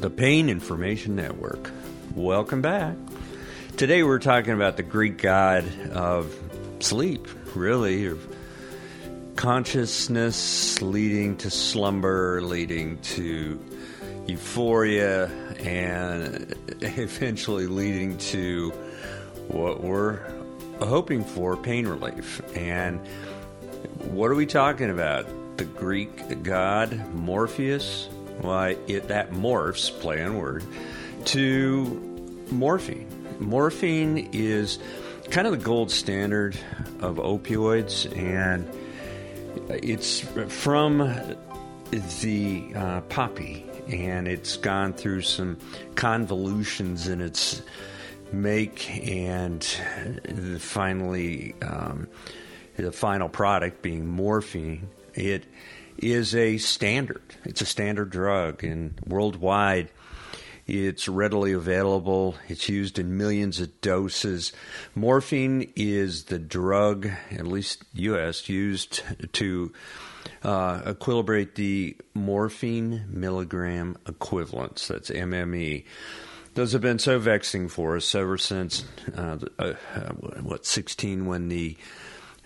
the Pain Information Network. Welcome back. Today we're talking about the Greek god of sleep, really, of consciousness leading to slumber, leading to euphoria, and eventually leading to what we're hoping for pain relief. And what are we talking about? The Greek god Morpheus? Why, it, that morphs, play on word, to morphine. Morphine is kind of the gold standard of opioids, and it's from the uh, poppy, and it's gone through some convolutions in its make, and finally, um, the final product being morphine. It is a standard. It's a standard drug, and worldwide, it's readily available. It's used in millions of doses. Morphine is the drug, at least U.S., used to uh, equilibrate the morphine milligram equivalents. That's MME. Those have been so vexing for us ever since uh, uh, what 16 when the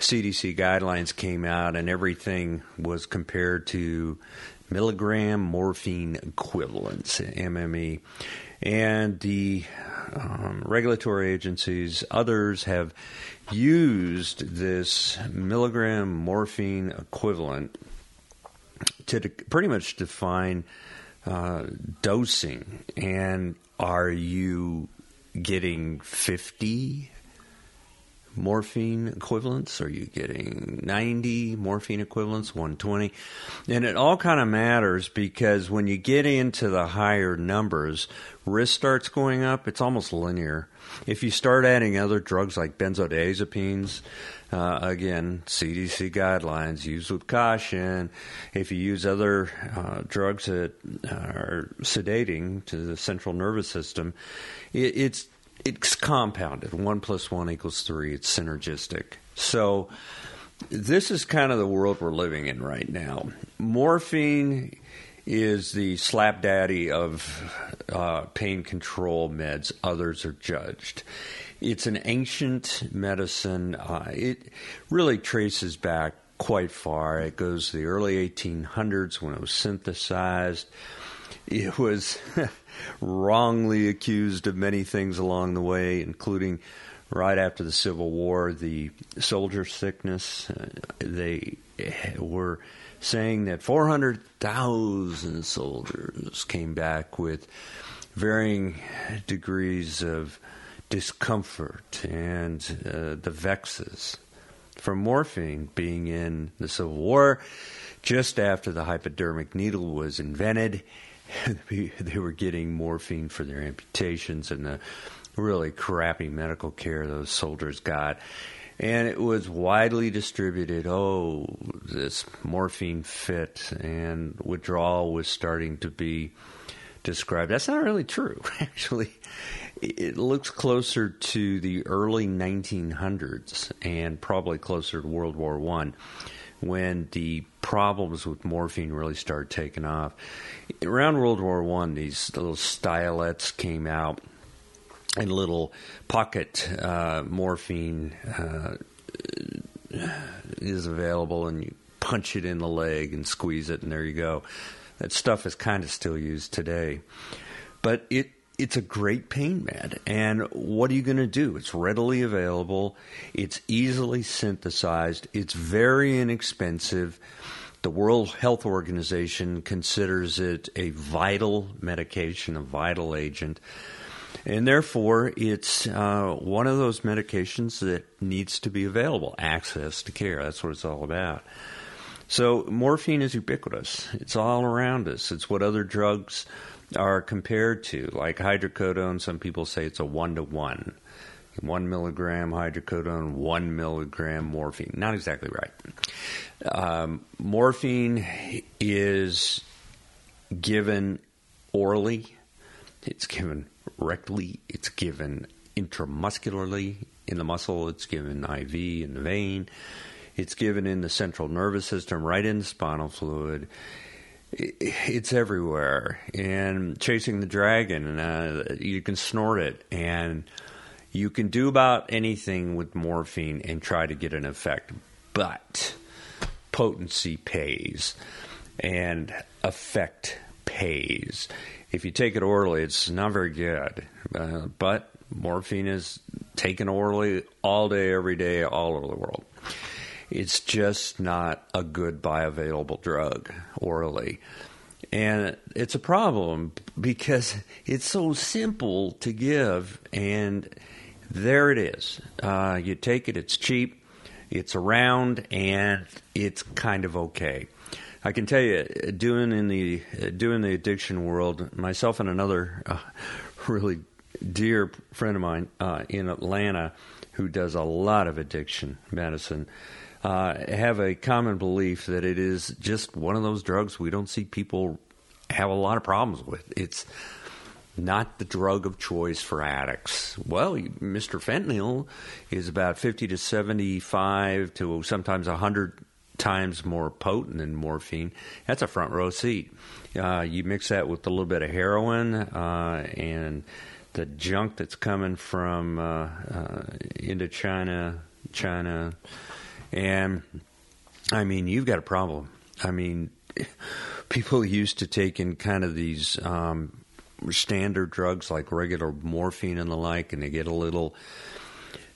CDC guidelines came out and everything was compared to milligram morphine equivalents, MME. And the um, regulatory agencies, others have used this milligram morphine equivalent to de- pretty much define uh, dosing. And are you getting 50 morphine equivalents? Are you getting 90 morphine equivalents, 120? And it all kind of matters because when you get into the higher numbers, risk starts going up. It's almost linear. If you start adding other drugs like benzodiazepines, uh, again, CDC guidelines, use with caution. If you use other uh, drugs that are sedating to the central nervous system, it, it's it's compounded. One plus one equals three. It's synergistic. So this is kind of the world we're living in right now. Morphine is the slap daddy of uh, pain control meds. Others are judged. It's an ancient medicine. Uh, it really traces back quite far. It goes to the early 1800s when it was synthesized. It was wrongly accused of many things along the way, including right after the Civil War, the soldier sickness. Uh, they were saying that 400,000 soldiers came back with varying degrees of discomfort and uh, the vexes from morphine being in the Civil War just after the hypodermic needle was invented they were getting morphine for their amputations and the really crappy medical care those soldiers got. And it was widely distributed. Oh, this morphine fit and withdrawal was starting to be described. That's not really true, actually. It looks closer to the early 1900s and probably closer to World War One when the problems with morphine really started taking off. Around World War One, these little stylets came out, and little pocket uh, morphine uh, is available, and you punch it in the leg and squeeze it, and there you go. That stuff is kind of still used today, but it it's a great pain med. And what are you going to do? It's readily available, it's easily synthesized, it's very inexpensive. The World Health Organization considers it a vital medication, a vital agent. And therefore, it's uh, one of those medications that needs to be available, access to care. That's what it's all about. So, morphine is ubiquitous. It's all around us. It's what other drugs are compared to. Like hydrocodone, some people say it's a one to one. One milligram hydrocodone, one milligram morphine. Not exactly right. Um, morphine is given orally, it's given rectally, it's given intramuscularly in the muscle, it's given IV in the vein, it's given in the central nervous system, right in the spinal fluid it's everywhere. And chasing the dragon, uh, you can snort it, and you can do about anything with morphine and try to get an effect. But potency pays, and effect pays. If you take it orally, it's not very good. Uh, but morphine is taken orally all day, every day, all over the world. It's just not a good bioavailable drug orally. And it's a problem because it's so simple to give, and there it is. Uh, you take it, it's cheap, it's around, and it's kind of okay. I can tell you, doing in the doing the addiction world, myself and another uh, really dear friend of mine uh, in Atlanta who does a lot of addiction medicine uh, have a common belief that it is just one of those drugs we don't see people have a lot of problems with. It's not the drug of choice for addicts. Well, Mr. Fentanyl is about 50 to 75 to sometimes 100 times more potent than morphine. That's a front row seat. Uh, you mix that with a little bit of heroin uh, and the junk that's coming from uh, uh into China, China, and I mean, you've got a problem. I mean, people used to take in kind of these um, standard drugs like regular morphine and the like, and they get a little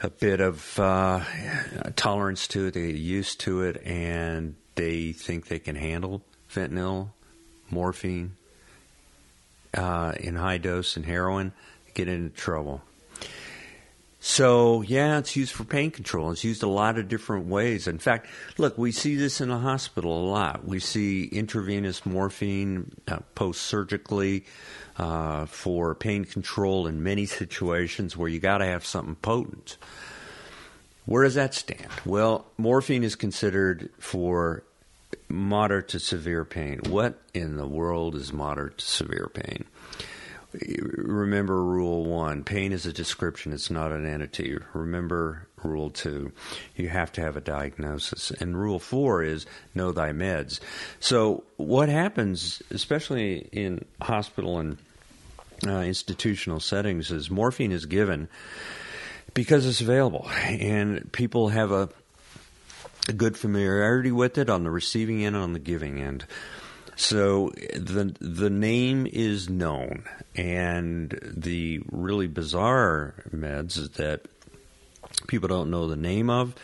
a bit of uh, tolerance to it. They get used to it, and they think they can handle fentanyl, morphine, uh, in high dose, and heroin. Get into trouble. So, yeah, it's used for pain control. It's used a lot of different ways. In fact, look, we see this in the hospital a lot. We see intravenous morphine uh, post surgically uh, for pain control in many situations where you got to have something potent. Where does that stand? Well, morphine is considered for moderate to severe pain. What in the world is moderate to severe pain? Remember rule one pain is a description, it's not an entity. Remember rule two you have to have a diagnosis. And rule four is know thy meds. So, what happens, especially in hospital and uh, institutional settings is morphine is given because it's available and people have a, a good familiarity with it on the receiving end and on the giving end. So the the name is known, and the really bizarre meds that people don't know the name of,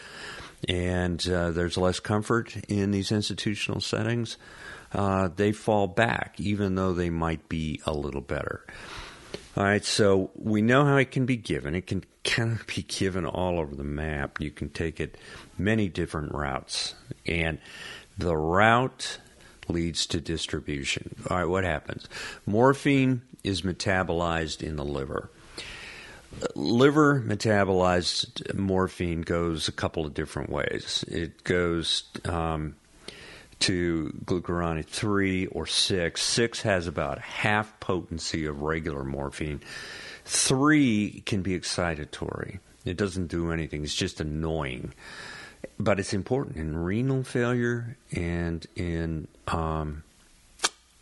and uh, there's less comfort in these institutional settings uh, they fall back, even though they might be a little better. All right, so we know how it can be given. It can kind of be given all over the map. You can take it many different routes, and the route leads to distribution. All right, what happens? Morphine is metabolized in the liver. Liver metabolized morphine goes a couple of different ways. It goes um, to glucuronide 3 or 6. 6 has about half potency of regular morphine. 3 can be excitatory. It doesn't do anything. It's just annoying. But it's important in renal failure and in um,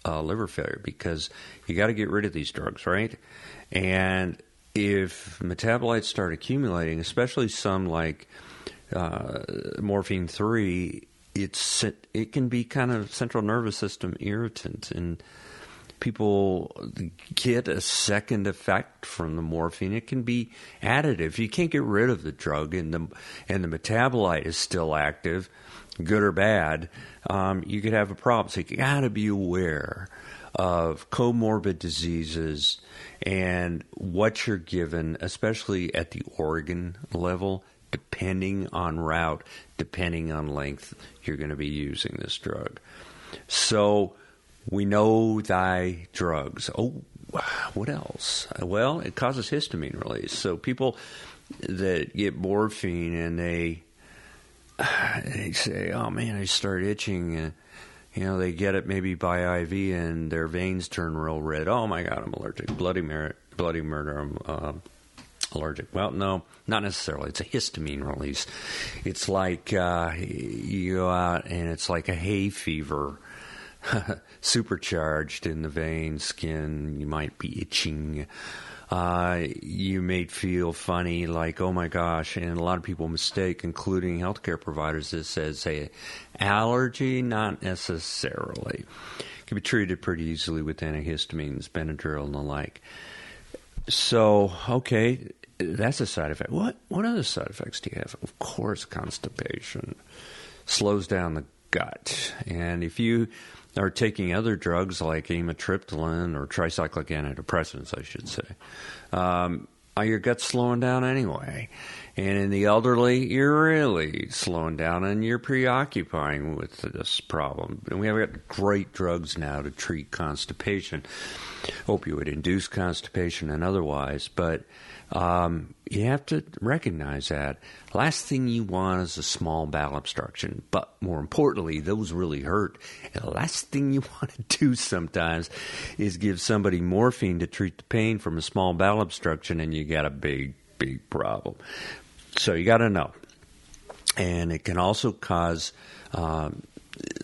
uh, liver failure because you got to get rid of these drugs, right? And if metabolites start accumulating, especially some like uh, morphine 3, it's it can be kind of central nervous system irritant and people get a second effect from the morphine. It can be additive. You can't get rid of the drug and the and the metabolite is still active good or bad. Um, you could have a problem. So you got to be aware of comorbid diseases and what you're given especially at the organ level depending on route, depending on length, you're going to be using this drug. So we know thy drugs. Oh, what else? Well, it causes histamine release. So people that get morphine and they they say, "Oh man, I start itching." And, you know, they get it maybe by IV and their veins turn real red. Oh my God, I'm allergic. Bloody murder. Bloody murder. I'm uh, allergic. Well, no, not necessarily. It's a histamine release. It's like uh, you go out and it's like a hay fever supercharged in the veins, skin. You might be itching. Uh, you may feel funny, like oh my gosh, and a lot of people mistake, including healthcare providers, this as a allergy. Not necessarily. It can be treated pretty easily with antihistamines, Benadryl, and the like. So, okay, that's a side effect. What what other side effects do you have? Of course, constipation slows down the gut, and if you are taking other drugs like amitriptyline or tricyclic antidepressants, I should say, um, your gut's slowing down anyway. And in the elderly, you're really slowing down and you're preoccupying with this problem. And we have got great drugs now to treat constipation, opioid induced constipation and otherwise. But um, you have to recognize that. Last thing you want is a small bowel obstruction, but more importantly, those really hurt. And the last thing you want to do sometimes is give somebody morphine to treat the pain from a small bowel obstruction, and you got a big, big problem. So you got to know. And it can also cause um,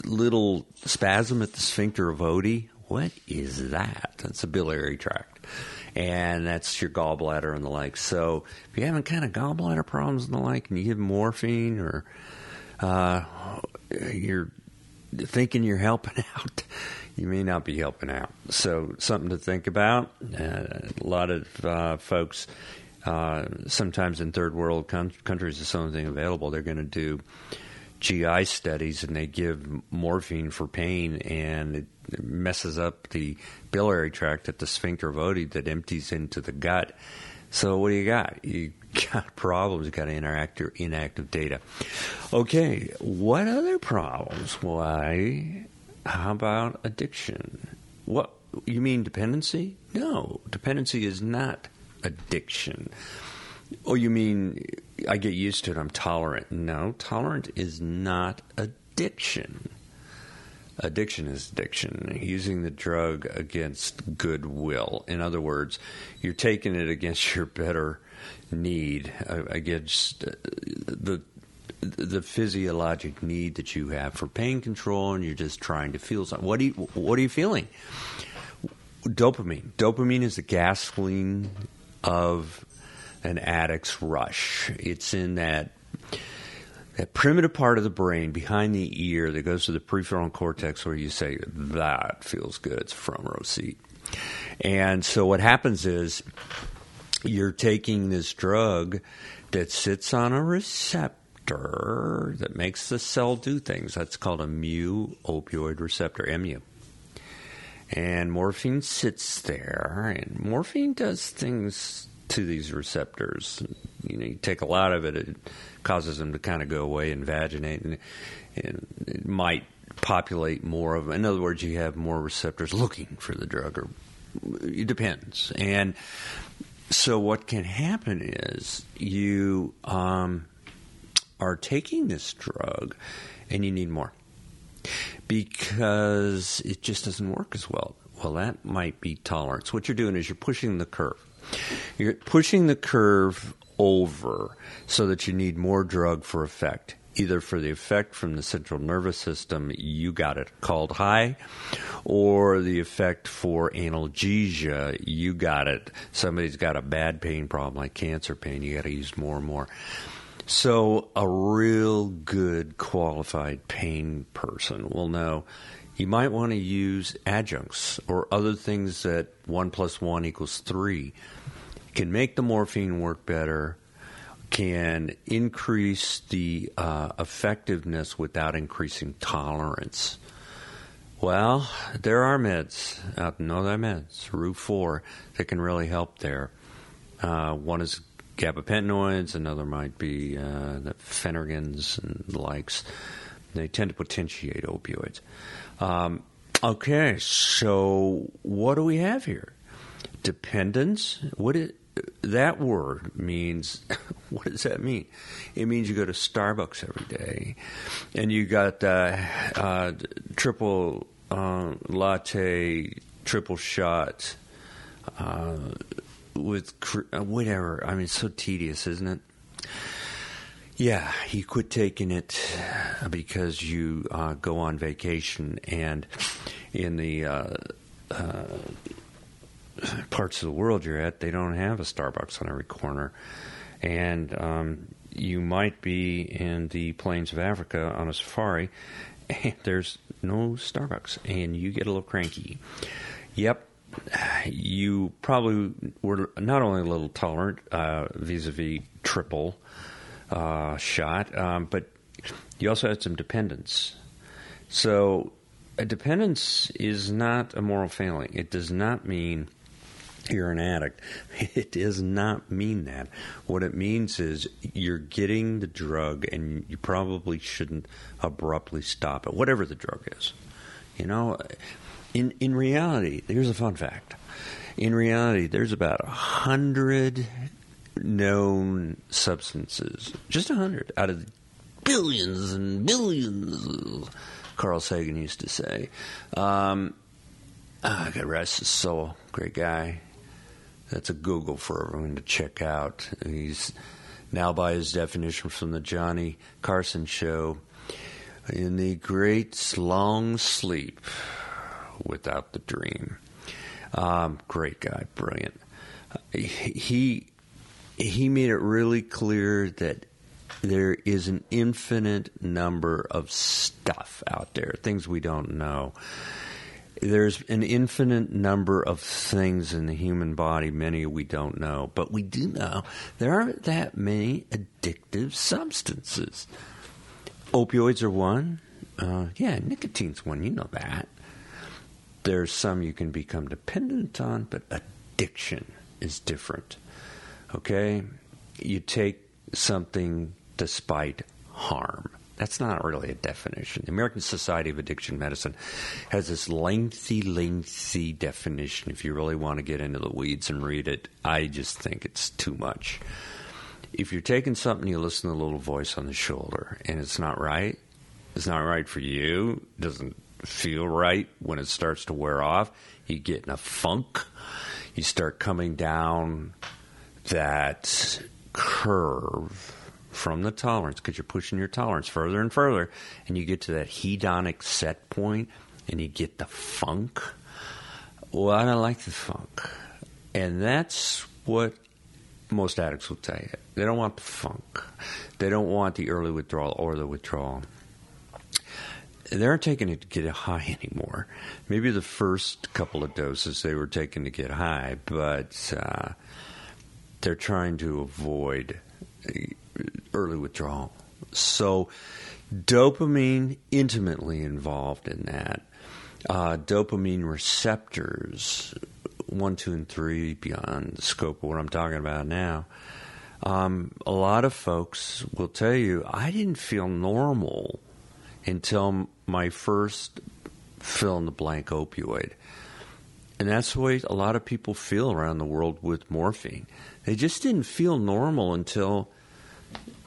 little spasm at the sphincter of Oddi. What is that? That's a biliary tract and that's your gallbladder and the like. So if you're having kind of gallbladder problems and the like, and you give morphine or uh, you're thinking you're helping out, you may not be helping out. So something to think about. Uh, a lot of uh, folks. Uh, sometimes in third world con- countries, there's something available. They're going to do GI studies and they give morphine for pain, and it messes up the biliary tract at the sphincter of Oddi that empties into the gut. So what do you got? You got problems. You got inactive inactive data. Okay, what other problems? Why? How about addiction? What you mean dependency? No, dependency is not addiction. Oh, you mean I get used to it? I'm tolerant. No, tolerant is not addiction. Addiction is addiction, using the drug against goodwill. In other words, you're taking it against your better need, uh, against uh, the the physiologic need that you have for pain control, and you're just trying to feel something. What do you, what are you feeling? Dopamine. Dopamine is the gasoline of an addict's rush. It's in that that primitive part of the brain behind the ear that goes to the prefrontal cortex where you say, that feels good, it's front row seat. And so what happens is you're taking this drug that sits on a receptor that makes the cell do things. That's called a mu opioid receptor, MU. And morphine sits there, and morphine does things to these receptors. You know, you take a lot of it, it causes them to kind of go away and vaginate, and, and it might populate more of them. In other words, you have more receptors looking for the drug, or it depends. And so, what can happen is you um, are taking this drug, and you need more because it just doesn't work as well. Well, that might be tolerance. What you're doing is you're pushing the curve. You're pushing the curve over so that you need more drug for effect. Either for the effect from the central nervous system, you got it called high, or the effect for analgesia, you got it. Somebody's got a bad pain problem like cancer pain, you got to use more and more. So, a real good qualified pain person will know you might want to use adjuncts or other things that one plus one equals three can make the morphine work better, can increase the uh, effectiveness without increasing tolerance. Well, there are meds out know that meds, Ru4, that can really help there. Uh, one is gabapentinoids, another might be uh, the phenergans and the likes. They tend to potentiate opioids. Um, okay, so what do we have here? Dependence. What is that word means what does that mean? It means you go to Starbucks every day, and you got uh, uh, triple uh, latte, triple shot uh, with cr- uh, whatever. I mean, it's so tedious, isn't it? Yeah, you quit taking it because you uh, go on vacation, and in the uh, uh, parts of the world you're at, they don't have a Starbucks on every corner, and um, you might be in the plains of Africa on a safari, and there's no Starbucks, and you get a little cranky. Yep, you probably were not only a little tolerant uh, vis-a-vis triple uh, shot, um, but you also had some dependence. So, a dependence is not a moral failing. It does not mean you're an addict. It does not mean that. What it means is you're getting the drug and you probably shouldn't abruptly stop it, whatever the drug is. You know, in in reality, here's a fun fact. In reality, there's about a hundred known substances, just a hundred out of billions and billions. Carl Sagan used to say. Um, ah, God rest his soul. Great guy. That's a Google for everyone to check out. He's now, by his definition from the Johnny Carson show, in the great long sleep without the dream. Um, great guy, brilliant. He he made it really clear that there is an infinite number of stuff out there, things we don't know. There's an infinite number of things in the human body, many we don't know, but we do know there aren't that many addictive substances. Opioids are one. Uh, yeah, nicotine's one. You know that. There's some you can become dependent on, but addiction is different. Okay? You take something despite harm. That's not really a definition. The American Society of Addiction Medicine has this lengthy, lengthy definition. If you really want to get into the weeds and read it, I just think it's too much. If you're taking something, you listen to the little voice on the shoulder, and it's not right, it's not right for you, it doesn't feel right when it starts to wear off, you get in a funk, you start coming down that curve from the tolerance because you're pushing your tolerance further and further, and you get to that hedonic set point and you get the funk. Well, I don't like the funk. And that's what most addicts will tell you. They don't want the funk, they don't want the early withdrawal or the withdrawal. They aren't taking it to get high anymore. Maybe the first couple of doses they were taking to get high, but uh, they're trying to avoid early withdrawal. So, dopamine intimately involved in that. Uh, dopamine receptors, one, two, and three, beyond the scope of what I'm talking about now. Um, a lot of folks will tell you, I didn't feel normal until my first fill in the blank opioid. And that's the way a lot of people feel around the world with morphine. They just didn't feel normal until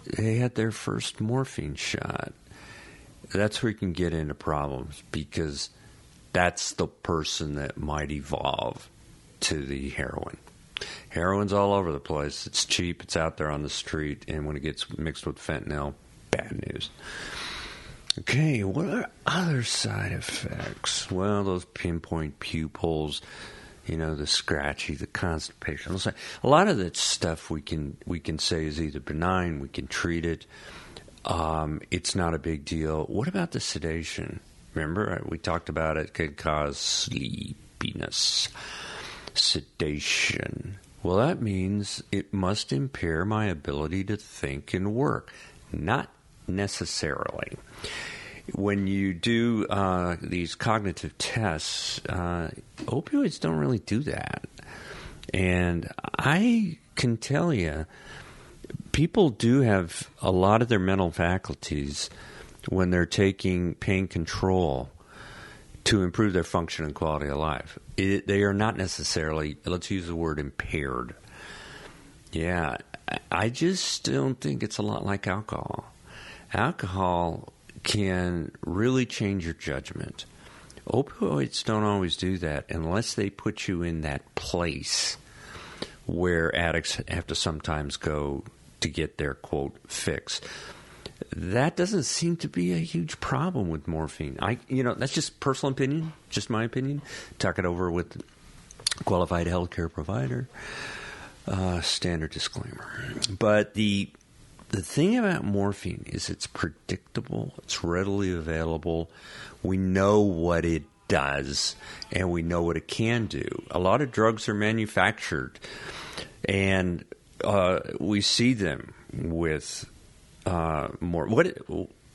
they had their first morphine shot. That's where you can get into problems because that's the person that might evolve to the heroin. Heroin's all over the place. It's cheap, it's out there on the street, and when it gets mixed with fentanyl, bad news. Okay, what are other side effects? Well, those pinpoint pupils, you know, the scratchy, the constipation. A lot of that stuff we can we can say is either benign, we can treat it. Um, it's not a big deal. What about the sedation? Remember, uh, we talked about it could cause sleepiness, sedation. Well, that means it must impair my ability to think and work. Not necessarily when you do uh, these cognitive tests, uh, opioids don't really do that. And I can tell you, people do have a lot of their mental faculties when they're taking pain control to improve their function and quality of life. It, they are not necessarily, let's use the word impaired. Yeah, I just don't think it's a lot like alcohol. Alcohol can really change your judgment. Opioids don't always do that unless they put you in that place where addicts have to sometimes go to get their quote fix. That doesn't seem to be a huge problem with morphine. I, you know, that's just personal opinion, just my opinion. Talk it over with qualified healthcare provider. Uh, standard disclaimer. But the the thing about morphine is it's predictable, it's readily available. We know what it does and we know what it can do. A lot of drugs are manufactured and uh, we see them with uh, more. What?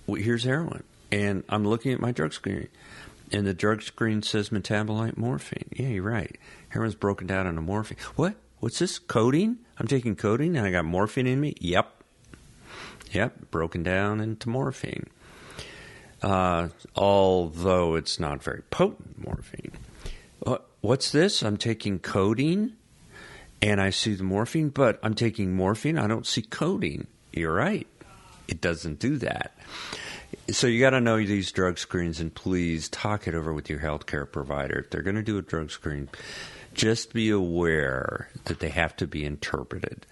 Here's heroin, and I'm looking at my drug screen, and the drug screen says metabolite morphine. Yeah, you're right. Heroin's broken down into morphine. What? What's this? Codeine? I'm taking codeine and I got morphine in me? Yep. Yep, broken down into morphine. Uh, although it's not very potent morphine. Uh, what's this? I'm taking codeine and I see the morphine, but I'm taking morphine. I don't see codeine. You're right. It doesn't do that. So you got to know these drug screens, and please talk it over with your healthcare provider. If they're going to do a drug screen, just be aware that they have to be interpreted.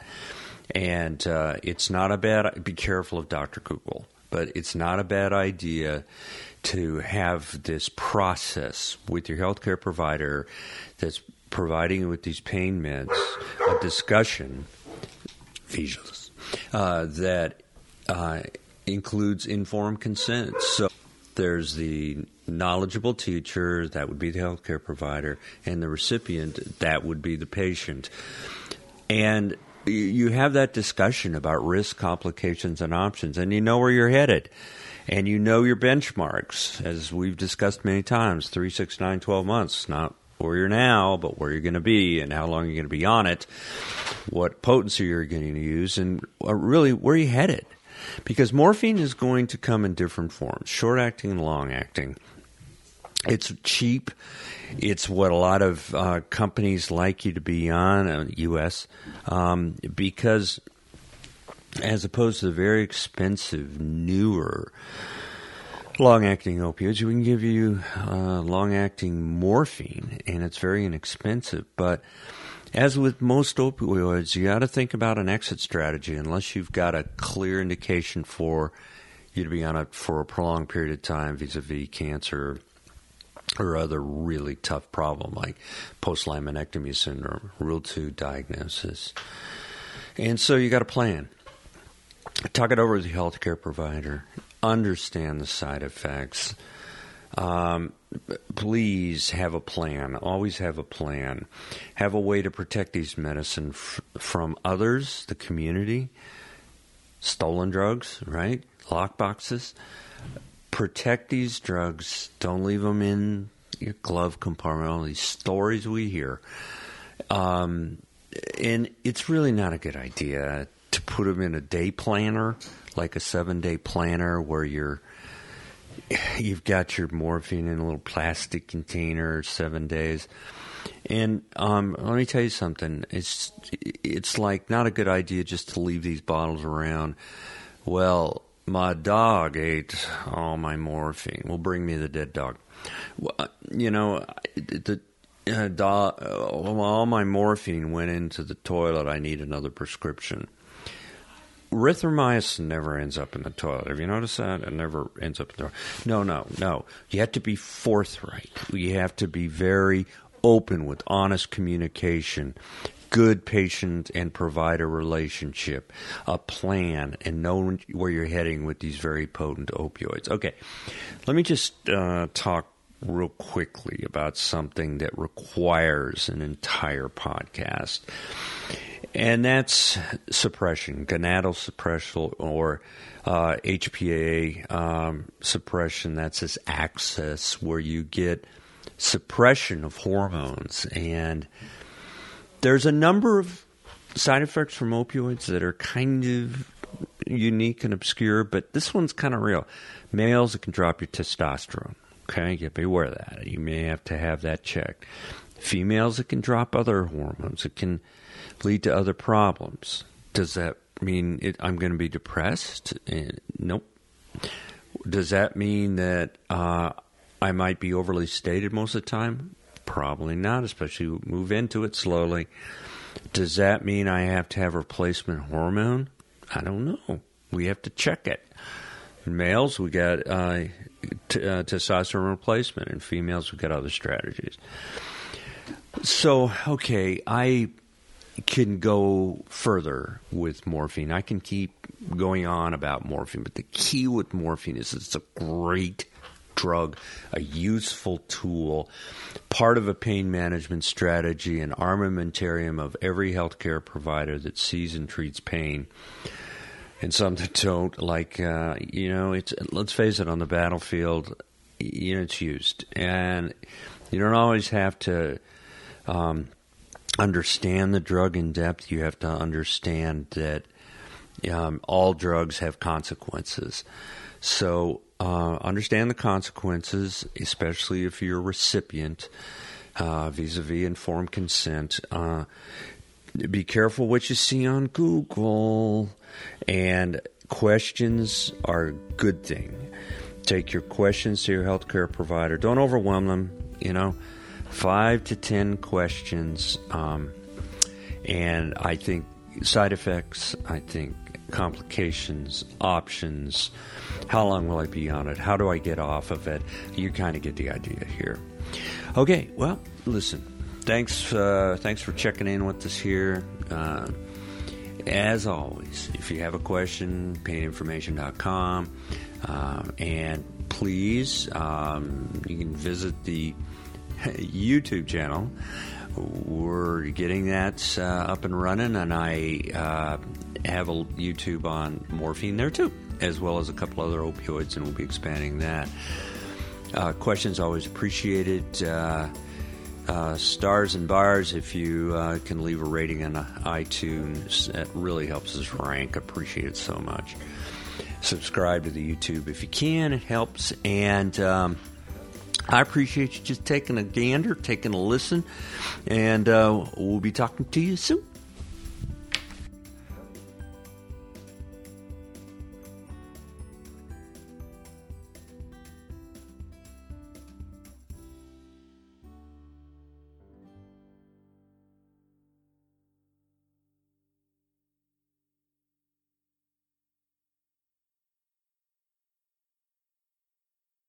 And uh, it's not a bad. Be careful of Dr. Google, but it's not a bad idea to have this process with your healthcare provider that's providing you with these pain meds a discussion, uh, that uh, includes informed consent. So there's the knowledgeable teacher, that would be the healthcare provider, and the recipient, that would be the patient. And you have that discussion about risk, complications, and options, and you know where you're headed. And you know your benchmarks, as we've discussed many times three, six, nine, 12 months, not where you're now, but where you're going to be and how long you're going to be on it, what potency you're going to use, and uh, really where you're headed. Because morphine is going to come in different forms short acting and long acting. It's cheap. It's what a lot of uh, companies like you to be on, uh, U.S., um, because as opposed to the very expensive, newer long acting opioids, we can give you uh, long acting morphine, and it's very inexpensive. But as with most opioids, you got to think about an exit strategy unless you've got a clear indication for you to be on it for a prolonged period of time vis a vis cancer or other really tough problem like post laminectomy syndrome, Rule 2 diagnosis. And so you got a plan. Talk it over with your healthcare provider. Understand the side effects um, please have a plan. Always have a plan. Have a way to protect these medicine f- from others, the community, stolen drugs, right? Lock boxes. Protect these drugs. Don't leave them in your glove compartment. All these stories we hear. Um, and it's really not a good idea to put them in a day planner, like a seven day planner where you're you've got your morphine in a little plastic container, seven days. And um, let me tell you something. It's it's like not a good idea just to leave these bottles around. Well, my dog ate all my morphine. Well, bring me the dead dog. Well, you know, the uh, dog, uh, all my morphine went into the toilet. I need another prescription erythromycin never ends up in the toilet. Have you noticed that? It never ends up in the toilet. No, no, no. You have to be forthright. You have to be very open with honest communication, good patient and provider relationship, a plan, and know where you're heading with these very potent opioids. Okay, let me just uh, talk real quickly about something that requires an entire podcast and that's suppression, gonadal suppression or uh, HPA um, suppression. That's this axis where you get suppression of hormones, and there's a number of side effects from opioids that are kind of unique and obscure, but this one's kind of real. Males, it can drop your testosterone. Okay, you be aware of that. You may have to have that checked. Females, it can drop other hormones. It can lead to other problems. Does that mean it, I'm going to be depressed? Uh, nope. Does that mean that uh, I might be overly stated most of the time? Probably not, especially move into it slowly. Does that mean I have to have replacement hormone? I don't know. We have to check it. In males, we got uh, t- uh, testosterone replacement. In females, we got other strategies. So, okay, I can go further with morphine. I can keep going on about morphine, but the key with morphine is it's a great drug, a useful tool, part of a pain management strategy, an armamentarium of every healthcare provider that sees and treats pain. And some that don't, like uh, you know, it's let's face it, on the battlefield, you know, it's used, and you don't always have to um, understand the drug in depth. You have to understand that um, all drugs have consequences. So uh, understand the consequences, especially if you're a recipient, vis a vis informed consent. Uh, be careful what you see on Google, and questions are a good thing. Take your questions to your healthcare provider. Don't overwhelm them. You know, five to ten questions, um, and I think side effects. I think complications, options. How long will I be on it? How do I get off of it? You kind of get the idea here. Okay, well, listen. Thanks, uh, thanks for checking in with us here. Uh, as always, if you have a question, paininformation.com. Uh, and please, um, you can visit the YouTube channel. We're getting that uh, up and running, and I uh, have a YouTube on morphine there too, as well as a couple other opioids, and we'll be expanding that. Uh, questions always appreciated. Uh, uh, stars and bars, if you uh, can leave a rating on iTunes, that really helps us rank. Appreciate it so much. Subscribe to the YouTube if you can, it helps. And um, I appreciate you just taking a gander, taking a listen, and uh, we'll be talking to you soon.